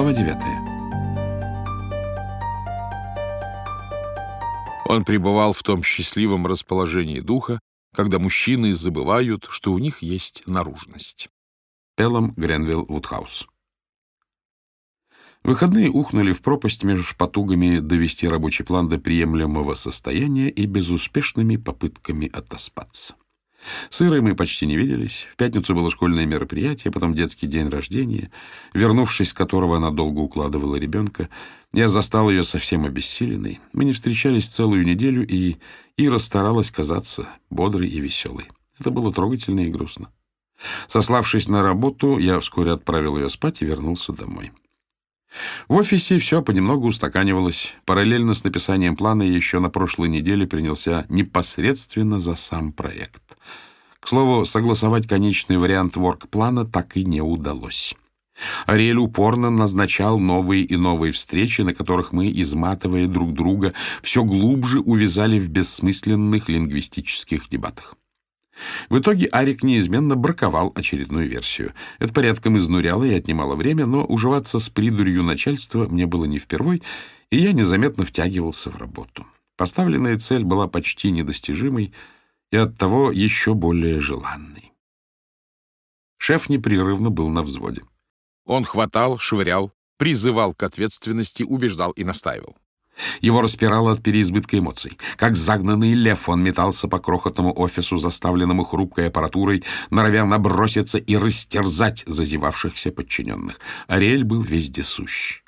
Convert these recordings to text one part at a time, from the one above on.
Глава 9. Он пребывал в том счастливом расположении духа, когда мужчины забывают, что у них есть наружность. Эллом Гренвилл Вудхаус. Выходные ухнули в пропасть между потугами довести рабочий план до приемлемого состояния и безуспешными попытками отоспаться. С Ирой мы почти не виделись. В пятницу было школьное мероприятие, потом детский день рождения, вернувшись с которого она долго укладывала ребенка. Я застал ее совсем обессиленной. Мы не встречались целую неделю, и Ира старалась казаться бодрой и веселой. Это было трогательно и грустно. Сославшись на работу, я вскоре отправил ее спать и вернулся домой. В офисе все понемногу устаканивалось. Параллельно с написанием плана я еще на прошлой неделе принялся непосредственно за сам проект. К слову, согласовать конечный вариант ворк-плана так и не удалось. Ариэль упорно назначал новые и новые встречи, на которых мы, изматывая друг друга, все глубже увязали в бессмысленных лингвистических дебатах. В итоге Арик неизменно браковал очередную версию. Это порядком изнуряло и отнимало время, но уживаться с придурью начальства мне было не впервой, и я незаметно втягивался в работу. Поставленная цель была почти недостижимой и оттого еще более желанной. Шеф непрерывно был на взводе. Он хватал, швырял, призывал к ответственности, убеждал и настаивал. Его распирало от переизбытка эмоций. Как загнанный лев он метался по крохотному офису, заставленному хрупкой аппаратурой, норовя наброситься и растерзать зазевавшихся подчиненных. Ариэль был вездесущ.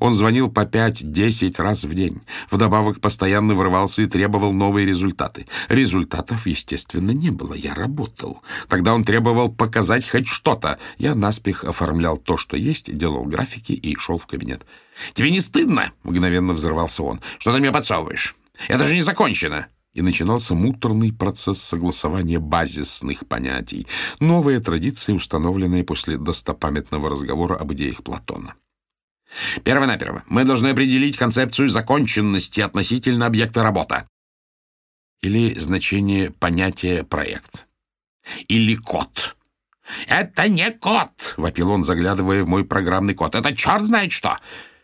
Он звонил по пять-десять раз в день. Вдобавок постоянно врывался и требовал новые результаты. Результатов, естественно, не было. Я работал. Тогда он требовал показать хоть что-то. Я наспех оформлял то, что есть, делал графики и шел в кабинет. «Тебе не стыдно?» — мгновенно взорвался он. «Что ты мне подсовываешь? Это же не закончено!» И начинался муторный процесс согласования базисных понятий. Новая традиция, установленная после достопамятного разговора об идеях Платона. Первонаперво мы должны определить концепцию законченности относительно объекта работа. Или значение понятия проект. Или код. «Это не код!» — вопил он, заглядывая в мой программный код. «Это черт знает что!»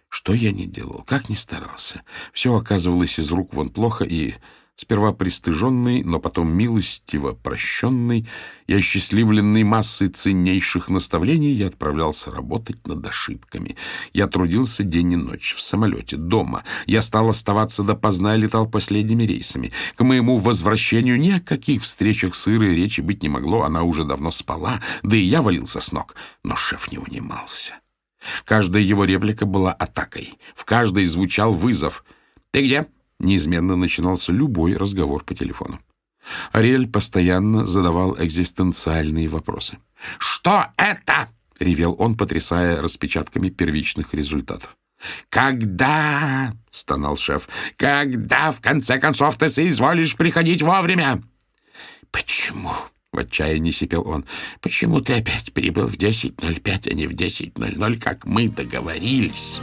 Что я не делал, как ни старался. Все оказывалось из рук вон плохо, и Сперва пристыженный, но потом милостиво прощенный и осчастливленный массой ценнейших наставлений, я отправлялся работать над ошибками. Я трудился день и ночь, в самолете, дома. Я стал оставаться допоздна и летал последними рейсами. К моему возвращению ни о каких встречах с Ирой речи быть не могло, она уже давно спала, да и я валился с ног. Но шеф не унимался. Каждая его реплика была атакой. В каждой звучал вызов. «Ты где?» Неизменно начинался любой разговор по телефону. Ариэль постоянно задавал экзистенциальные вопросы. «Что это?» — ревел он, потрясая распечатками первичных результатов. «Когда?» — стонал шеф. «Когда, в конце концов, ты соизволишь приходить вовремя?» «Почему?» — в отчаянии сипел он. «Почему ты опять прибыл в 10.05, а не в 10.00, как мы договорились?»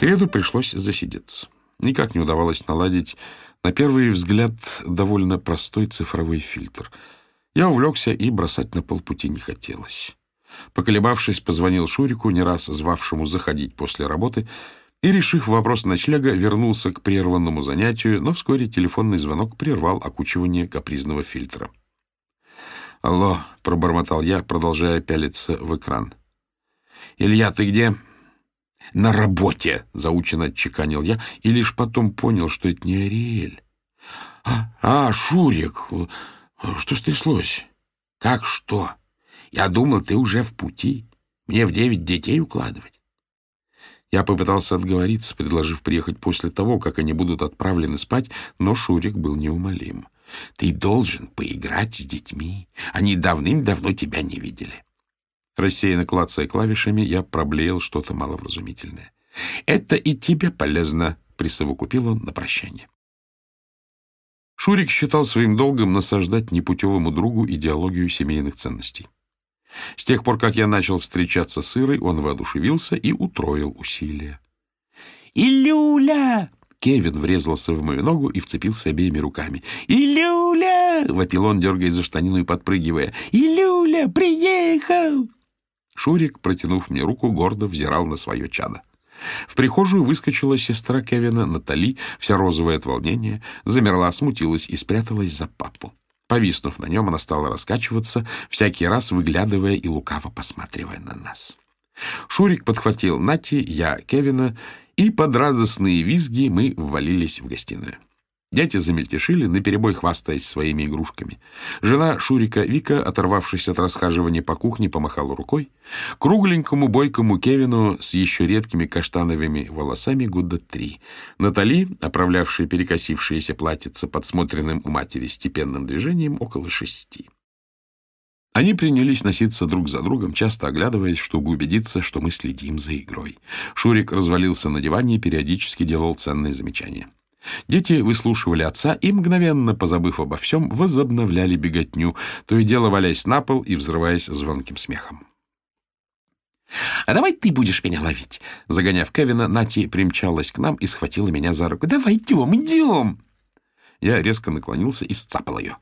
Среду пришлось засидеться. Никак не удавалось наладить, на первый взгляд, довольно простой цифровой фильтр. Я увлекся, и бросать на полпути не хотелось. Поколебавшись, позвонил Шурику, не раз звавшему заходить после работы, и, решив вопрос ночлега, вернулся к прерванному занятию, но вскоре телефонный звонок прервал окучивание капризного фильтра. «Алло», — пробормотал я, продолжая пялиться в экран. «Илья, ты где?» На работе, — заученно отчеканил я, и лишь потом понял, что это не Ариэль. А, а, Шурик, что стряслось? Как что? Я думал, ты уже в пути. Мне в девять детей укладывать. Я попытался отговориться, предложив приехать после того, как они будут отправлены спать, но Шурик был неумолим. Ты должен поиграть с детьми. Они давным-давно тебя не видели. Рассеянно клацая клавишами, я проблеял что-то маловразумительное. «Это и тебе полезно», — присовокупил он на прощание. Шурик считал своим долгом насаждать непутевому другу идеологию семейных ценностей. С тех пор, как я начал встречаться с Ирой, он воодушевился и утроил усилия. «Илюля!» Кевин врезался в мою ногу и вцепился обеими руками. «Илюля!» — вопил он, дергая за штанину и подпрыгивая. «Илюля, приехал!» Шурик, протянув мне руку, гордо взирал на свое чадо. В прихожую выскочила сестра Кевина, Натали, вся розовая от волнения, замерла, смутилась и спряталась за папу. Повиснув на нем, она стала раскачиваться, всякий раз выглядывая и лукаво посматривая на нас. Шурик подхватил Нати, я Кевина, и под радостные визги мы ввалились в гостиную. Дети замельтешили, наперебой хвастаясь своими игрушками. Жена Шурика Вика, оторвавшись от расхаживания по кухне, помахала рукой. Кругленькому бойкому Кевину с еще редкими каштановыми волосами года три. Натали, оправлявшая перекосившееся платьице подсмотренным у матери степенным движением, около шести. Они принялись носиться друг за другом, часто оглядываясь, чтобы убедиться, что мы следим за игрой. Шурик развалился на диване и периодически делал ценные замечания. Дети выслушивали отца и, мгновенно позабыв обо всем, возобновляли беготню, то и дело валяясь на пол и взрываясь звонким смехом. «А давай ты будешь меня ловить!» Загоняв Кевина, Нати примчалась к нам и схватила меня за руку. «Давай идем, идем!» Я резко наклонился и сцапал ее.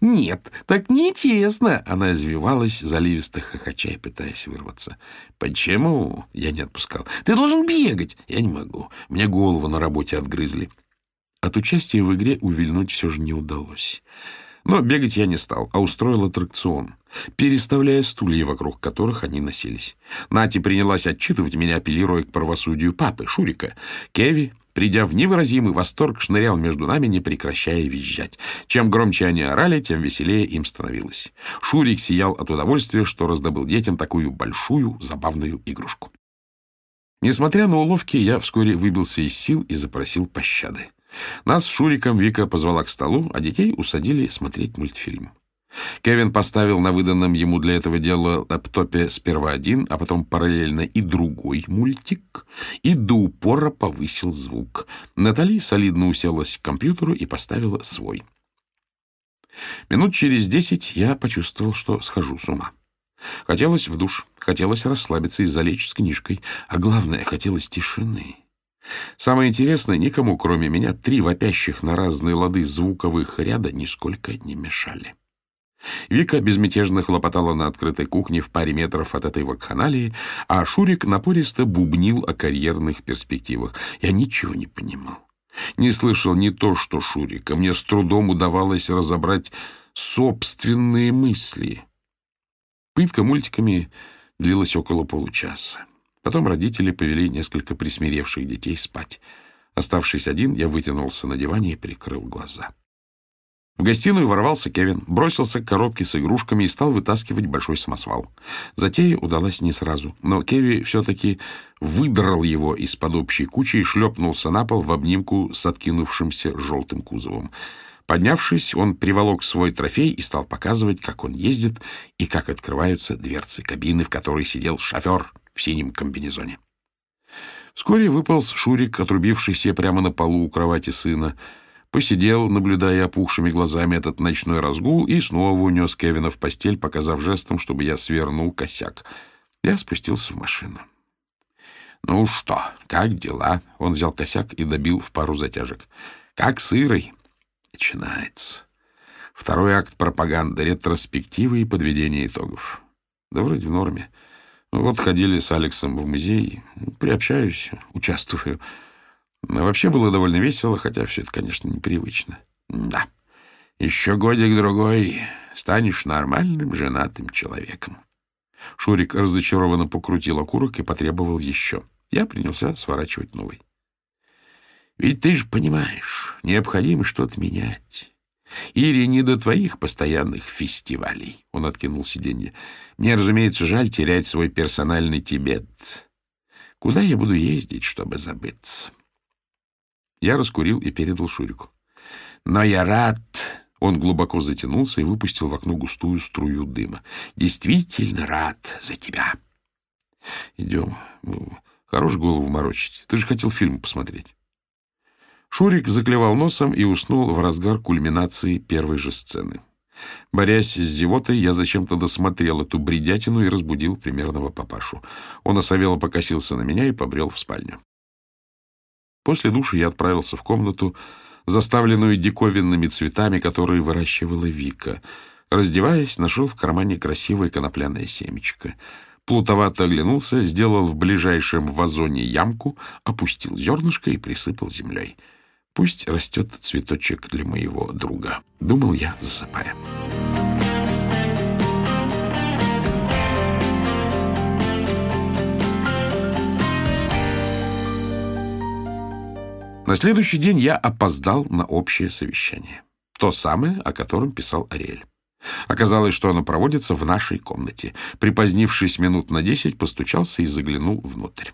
«Нет, так нечестно!» Она извивалась, заливисто хохоча и пытаясь вырваться. «Почему?» Я не отпускал. «Ты должен бегать!» «Я не могу. Мне голову на работе отгрызли». От участия в игре увильнуть все же не удалось. Но бегать я не стал, а устроил аттракцион, переставляя стулья, вокруг которых они носились. Нати принялась отчитывать меня, апеллируя к правосудию папы, Шурика. Кеви, придя в невыразимый восторг, шнырял между нами, не прекращая визжать. Чем громче они орали, тем веселее им становилось. Шурик сиял от удовольствия, что раздобыл детям такую большую забавную игрушку. Несмотря на уловки, я вскоре выбился из сил и запросил пощады. Нас с Шуриком Вика позвала к столу, а детей усадили смотреть мультфильм. Кевин поставил на выданном ему для этого дела лэптопе сперва один, а потом параллельно и другой мультик, и до упора повысил звук. Натали солидно уселась к компьютеру и поставила свой. Минут через десять я почувствовал, что схожу с ума. Хотелось в душ, хотелось расслабиться и залечь с книжкой, а главное, хотелось тишины. Самое интересное, никому, кроме меня, три вопящих на разные лады звуковых ряда нисколько не мешали. Вика безмятежно хлопотала на открытой кухне в паре метров от этой вакханалии, а Шурик напористо бубнил о карьерных перспективах. Я ничего не понимал. Не слышал не то, что Шурика. Мне с трудом удавалось разобрать собственные мысли. Пытка мультиками длилась около получаса. Потом родители повели несколько присмиревших детей спать. Оставшись один, я вытянулся на диване и прикрыл глаза. В гостиную ворвался Кевин, бросился к коробке с игрушками и стал вытаскивать большой самосвал. Затея удалась не сразу, но Кеви все-таки выдрал его из-под общей кучи и шлепнулся на пол в обнимку с откинувшимся желтым кузовом. Поднявшись, он приволок свой трофей и стал показывать, как он ездит и как открываются дверцы кабины, в которой сидел шофер в синем комбинезоне. Вскоре выполз Шурик, отрубившийся прямо на полу у кровати сына, посидел, наблюдая опухшими глазами этот ночной разгул, и снова унес Кевина в постель, показав жестом, чтобы я свернул косяк. Я спустился в машину. «Ну что, как дела?» Он взял косяк и добил в пару затяжек. «Как сырый?» Начинается. Второй акт пропаганды, ретроспективы и подведение итогов. Да вроде в норме. Вот ходили с Алексом в музей, приобщаюсь, участвую. Вообще было довольно весело, хотя все это, конечно, непривычно. Да, еще годик-другой станешь нормальным женатым человеком. Шурик разочарованно покрутил окурок и потребовал еще. Я принялся сворачивать новый. Ведь ты же понимаешь, необходимо что-то менять. Или не до твоих постоянных фестивалей. Он откинул сиденье. Мне, разумеется, жаль терять свой персональный Тибет. Куда я буду ездить, чтобы забыться? Я раскурил и передал Шурику. Но я рад... Он глубоко затянулся и выпустил в окно густую струю дыма. Действительно рад за тебя. Идем. Ну, хорош голову морочить. Ты же хотел фильм посмотреть. Шурик заклевал носом и уснул в разгар кульминации первой же сцены. Борясь с зевотой, я зачем-то досмотрел эту бредятину и разбудил примерного папашу. Он осовело покосился на меня и побрел в спальню. После душа я отправился в комнату, заставленную диковинными цветами, которые выращивала Вика. Раздеваясь, нашел в кармане красивое конопляное семечко. Плутовато оглянулся, сделал в ближайшем вазоне ямку, опустил зернышко и присыпал землей. Пусть растет цветочек для моего друга, думал я, засыпая. На следующий день я опоздал на общее совещание. То самое, о котором писал Ариэль. Оказалось, что оно проводится в нашей комнате. Припозднившись минут на десять, постучался и заглянул внутрь.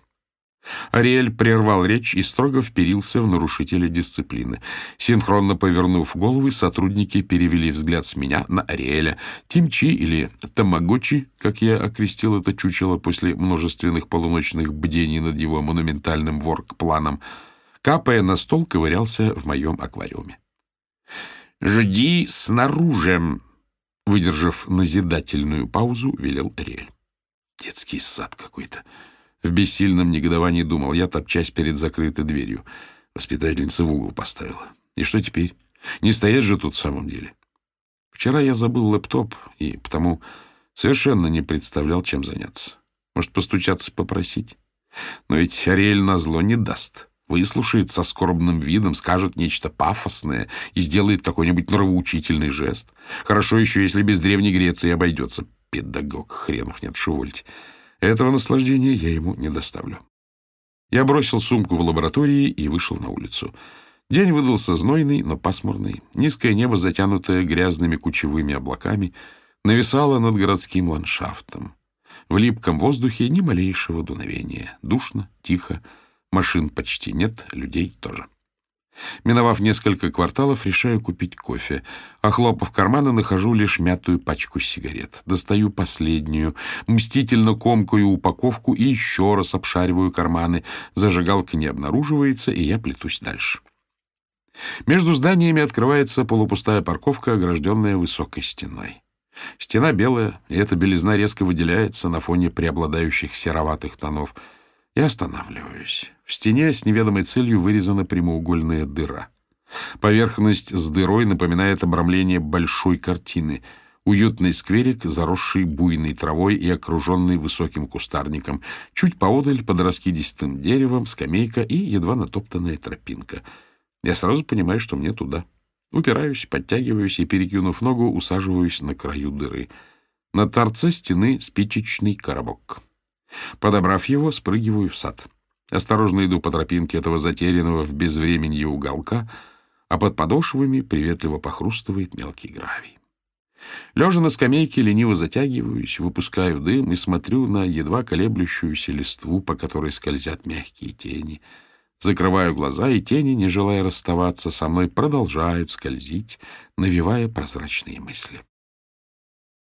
Ариэль прервал речь и строго вперился в нарушителя дисциплины. Синхронно повернув головы, сотрудники перевели взгляд с меня на Ариэля. Тимчи или Тамагочи, как я окрестил это чучело после множественных полуночных бдений над его монументальным ворк-планом, капая на стол, ковырялся в моем аквариуме. «Жди снаружи!» Выдержав назидательную паузу, велел Ариэль. Детский сад какой-то. В бессильном негодовании думал я, топчась перед закрытой дверью. Воспитательница в угол поставила. И что теперь? Не стоять же тут в самом деле. Вчера я забыл лэптоп, и потому совершенно не представлял, чем заняться. Может, постучаться попросить? Но ведь Ариэль назло не даст выслушает со скорбным видом, скажет нечто пафосное и сделает какой-нибудь нравоучительный жест. Хорошо еще, если без Древней Греции обойдется. Педагог, хренов нет, шувольте. Этого наслаждения я ему не доставлю. Я бросил сумку в лаборатории и вышел на улицу. День выдался знойный, но пасмурный. Низкое небо, затянутое грязными кучевыми облаками, нависало над городским ландшафтом. В липком воздухе ни малейшего дуновения. Душно, тихо, Машин почти нет, людей тоже. Миновав несколько кварталов, решаю купить кофе. Охлопав карманы, нахожу лишь мятую пачку сигарет. Достаю последнюю, мстительно комкаю упаковку и еще раз обшариваю карманы. Зажигалка не обнаруживается, и я плетусь дальше. Между зданиями открывается полупустая парковка, огражденная высокой стеной. Стена белая, и эта белизна резко выделяется на фоне преобладающих сероватых тонов — я останавливаюсь. В стене с неведомой целью вырезана прямоугольная дыра. Поверхность с дырой напоминает обрамление большой картины. Уютный скверик, заросший буйной травой и окруженный высоким кустарником. Чуть поодаль, под раскидистым деревом, скамейка и едва натоптанная тропинка. Я сразу понимаю, что мне туда. Упираюсь, подтягиваюсь и, перекинув ногу, усаживаюсь на краю дыры. На торце стены спичечный коробок. Подобрав его, спрыгиваю в сад. Осторожно иду по тропинке этого затерянного в безвременье уголка, а под подошвами приветливо похрустывает мелкий гравий. Лежа на скамейке, лениво затягиваюсь, выпускаю дым и смотрю на едва колеблющуюся листву, по которой скользят мягкие тени. Закрываю глаза, и тени, не желая расставаться со мной, продолжают скользить, навевая прозрачные мысли.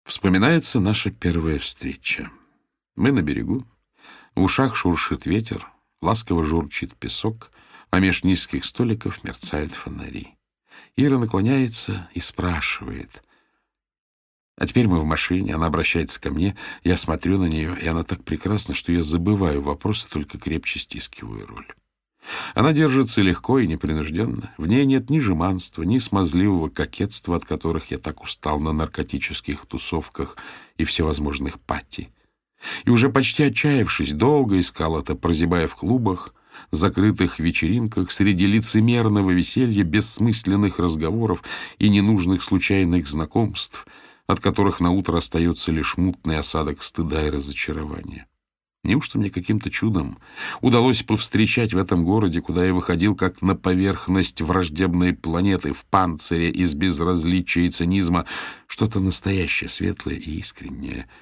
Вспоминается наша первая встреча. Мы на берегу. В ушах шуршит ветер, ласково журчит песок, а меж низких столиков мерцают фонари. Ира наклоняется и спрашивает. А теперь мы в машине, она обращается ко мне, я смотрю на нее, и она так прекрасна, что я забываю вопросы, только крепче стискиваю руль. Она держится легко и непринужденно. В ней нет ни жеманства, ни смазливого кокетства, от которых я так устал на наркотических тусовках и всевозможных пати и уже почти отчаявшись, долго искал это, прозябая в клубах, закрытых вечеринках, среди лицемерного веселья, бессмысленных разговоров и ненужных случайных знакомств, от которых на утро остается лишь мутный осадок стыда и разочарования. Неужто мне каким-то чудом удалось повстречать в этом городе, куда я выходил как на поверхность враждебной планеты в панцире из безразличия и цинизма, что-то настоящее, светлое и искреннее —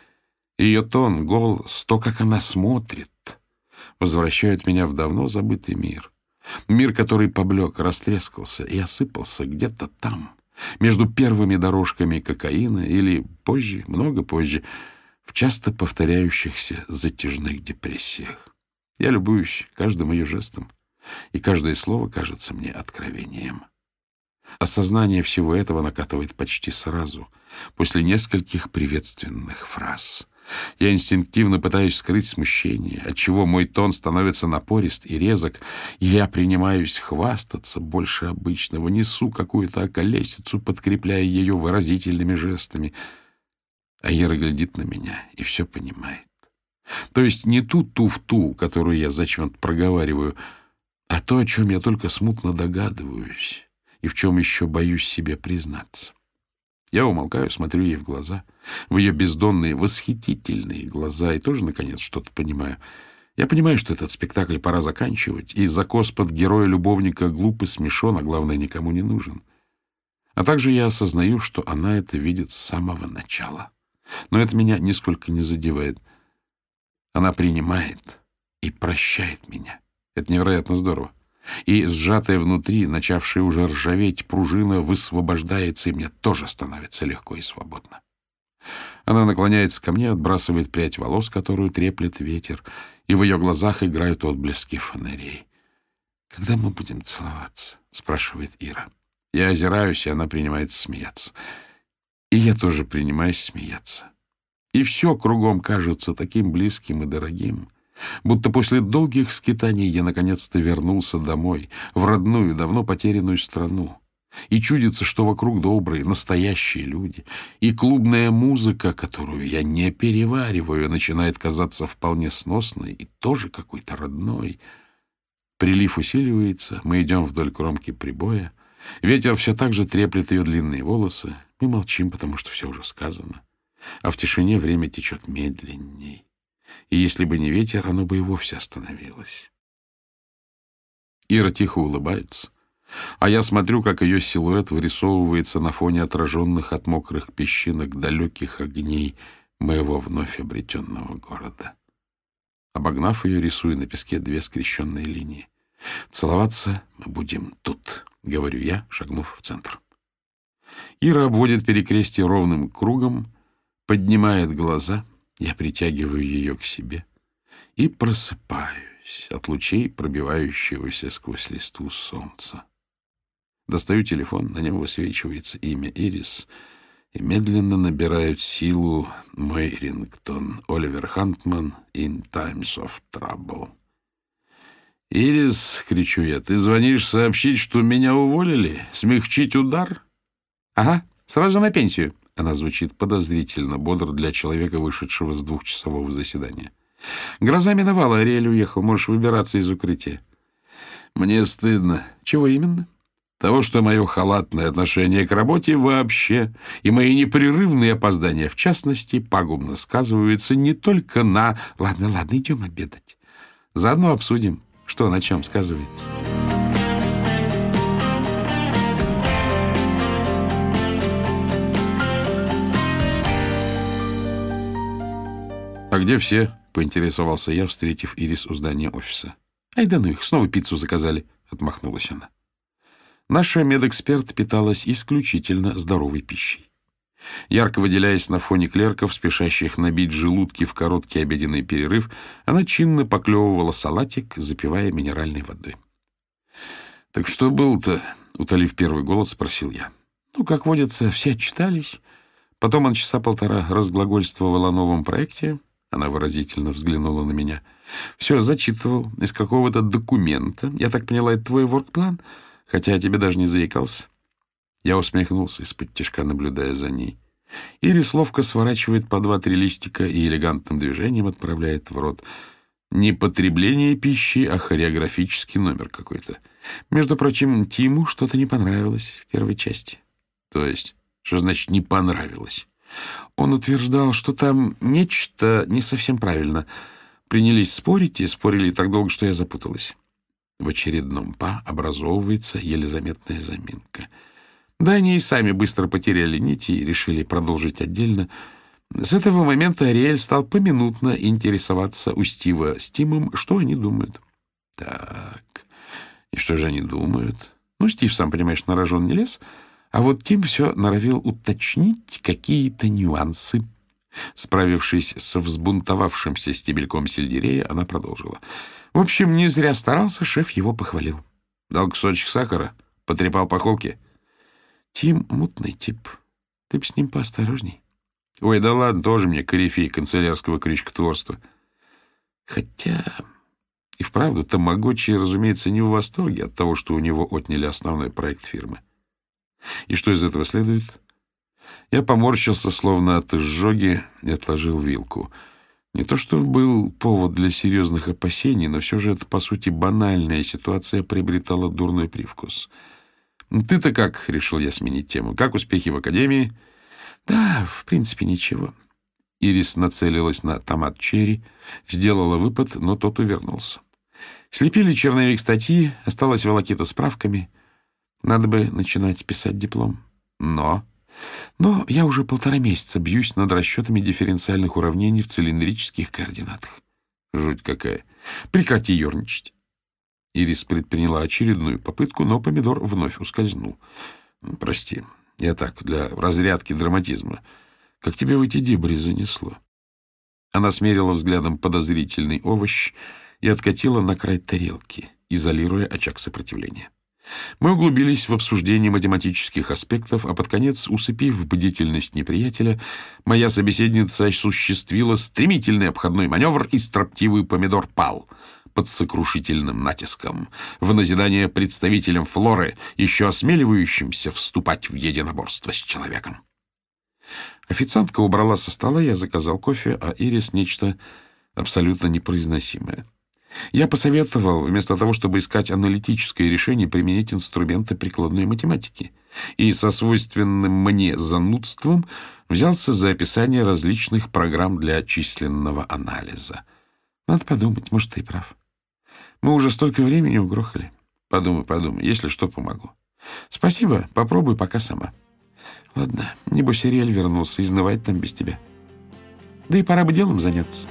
ее тон, голос, то, как она смотрит, возвращают меня в давно забытый мир. Мир, который поблек, растрескался и осыпался где-то там, между первыми дорожками кокаина или позже, много позже, в часто повторяющихся затяжных депрессиях. Я любуюсь каждым ее жестом, и каждое слово кажется мне откровением. Осознание всего этого накатывает почти сразу, после нескольких приветственных фраз — Я инстинктивно пытаюсь скрыть смущение, отчего мой тон становится напорист и резок, и я принимаюсь хвастаться больше обычного, несу какую-то околесицу, подкрепляя ее выразительными жестами. А Ира глядит на меня и все понимает. То есть не ту туфту, которую я зачем-то проговариваю, а то, о чем я только смутно догадываюсь и в чем еще боюсь себе признаться. Я умолкаю, смотрю ей в глаза, в ее бездонные, восхитительные глаза, и тоже, наконец, что-то понимаю. Я понимаю, что этот спектакль пора заканчивать, и закос под героя-любовника глуп и смешон, а главное, никому не нужен. А также я осознаю, что она это видит с самого начала. Но это меня нисколько не задевает. Она принимает и прощает меня. Это невероятно здорово и сжатая внутри, начавшая уже ржаветь, пружина высвобождается, и мне тоже становится легко и свободно. Она наклоняется ко мне, отбрасывает прядь волос, которую треплет ветер, и в ее глазах играют отблески фонарей. «Когда мы будем целоваться?» — спрашивает Ира. Я озираюсь, и она принимается смеяться. И я тоже принимаюсь смеяться. И все кругом кажется таким близким и дорогим — Будто после долгих скитаний я наконец-то вернулся домой, в родную, давно потерянную страну. И чудится, что вокруг добрые, настоящие люди. И клубная музыка, которую я не перевариваю, начинает казаться вполне сносной и тоже какой-то родной. Прилив усиливается, мы идем вдоль кромки прибоя. Ветер все так же треплет ее длинные волосы. Мы молчим, потому что все уже сказано. А в тишине время течет медленней и если бы не ветер, оно бы и вовсе остановилось. Ира тихо улыбается, а я смотрю, как ее силуэт вырисовывается на фоне отраженных от мокрых песчинок далеких огней моего вновь обретенного города. Обогнав ее, рисую на песке две скрещенные линии. «Целоваться мы будем тут», — говорю я, шагнув в центр. Ира обводит перекрестие ровным кругом, поднимает глаза — я притягиваю ее к себе и просыпаюсь от лучей, пробивающегося сквозь листву солнца. Достаю телефон, на нем высвечивается имя Ирис, и медленно набирают силу мой рингтон Оливер Хантман «In Times of Trouble». «Ирис», — кричу я, — «ты звонишь сообщить, что меня уволили? Смягчить удар?» «Ага, сразу на пенсию», она звучит подозрительно бодро для человека, вышедшего с двухчасового заседания. «Гроза миновала, Ариэль уехал. Можешь выбираться из укрытия». «Мне стыдно». «Чего именно?» «Того, что мое халатное отношение к работе вообще и мои непрерывные опоздания, в частности, пагубно сказываются не только на... Ладно, ладно, идем обедать. Заодно обсудим, что на чем сказывается». Где все?» — поинтересовался я, встретив Ирис у здания офиса. «Ай да ну их, снова пиццу заказали», — отмахнулась она. Наша медэксперт питалась исключительно здоровой пищей. Ярко выделяясь на фоне клерков, спешащих набить желудки в короткий обеденный перерыв, она чинно поклевывала салатик, запивая минеральной водой. «Так что было-то?» — утолив первый голод, спросил я. «Ну, как водится, все отчитались. Потом он часа полтора разглагольствовал о новом проекте, она выразительно взглянула на меня. «Все, зачитывал из какого-то документа. Я так поняла, это твой воркплан, хотя я тебе даже не заикался». Я усмехнулся из-под тяжка, наблюдая за ней. Ирис ловко сворачивает по два-три листика и элегантным движением отправляет в рот. Не потребление пищи, а хореографический номер какой-то. Между прочим, Тиму что-то не понравилось в первой части. То есть, что значит «не понравилось»? Он утверждал, что там нечто не совсем правильно. Принялись спорить и спорили так долго, что я запуталась. В очередном «па» образовывается еле заметная заминка. Да, они и сами быстро потеряли нити и решили продолжить отдельно. С этого момента Ариэль стал поминутно интересоваться у Стива с Тимом, что они думают. Так, и что же они думают? Ну, Стив, сам понимаешь, на рожон не лез — а вот Тим все норовил уточнить какие-то нюансы. Справившись со взбунтовавшимся стебельком сельдерея, она продолжила. В общем, не зря старался, шеф его похвалил. Дал кусочек сахара, потрепал по холке. Тим — мутный тип. Ты б с ним поосторожней. Ой, да ладно, тоже мне корифей канцелярского крючкотворства. Хотя... И вправду, Тамагочи, разумеется, не в восторге от того, что у него отняли основной проект фирмы. И что из этого следует? Я поморщился, словно от изжоги, и отложил вилку. Не то, что был повод для серьезных опасений, но все же это, по сути, банальная ситуация приобретала дурной привкус. «Ты-то как?» — решил я сменить тему. «Как успехи в академии?» «Да, в принципе, ничего». Ирис нацелилась на томат черри, сделала выпад, но тот увернулся. Слепили черновик статьи, осталась волокита с правками. Надо бы начинать писать диплом. Но... Но я уже полтора месяца бьюсь над расчетами дифференциальных уравнений в цилиндрических координатах. Жуть какая. Прекрати ерничать. Ирис предприняла очередную попытку, но помидор вновь ускользнул. Прости, я так, для разрядки драматизма. Как тебе в эти дебри занесло? Она смерила взглядом подозрительный овощ и откатила на край тарелки, изолируя очаг сопротивления. Мы углубились в обсуждение математических аспектов, а под конец, усыпив бдительность неприятеля, моя собеседница осуществила стремительный обходной маневр, и строптивый помидор пал под сокрушительным натиском, в назидание представителям флоры, еще осмеливающимся вступать в единоборство с человеком. Официантка убрала со стола, я заказал кофе, а Ирис — нечто абсолютно непроизносимое. Я посоветовал, вместо того, чтобы искать аналитическое решение, применить инструменты прикладной математики. И со свойственным мне занудством взялся за описание различных программ для численного анализа. Надо подумать, может, ты и прав. Мы уже столько времени угрохали. Подумай, подумай, если что, помогу. Спасибо, попробуй пока сама. Ладно, небось Ириэль вернулся, изнывает там без тебя. Да и пора бы делом заняться.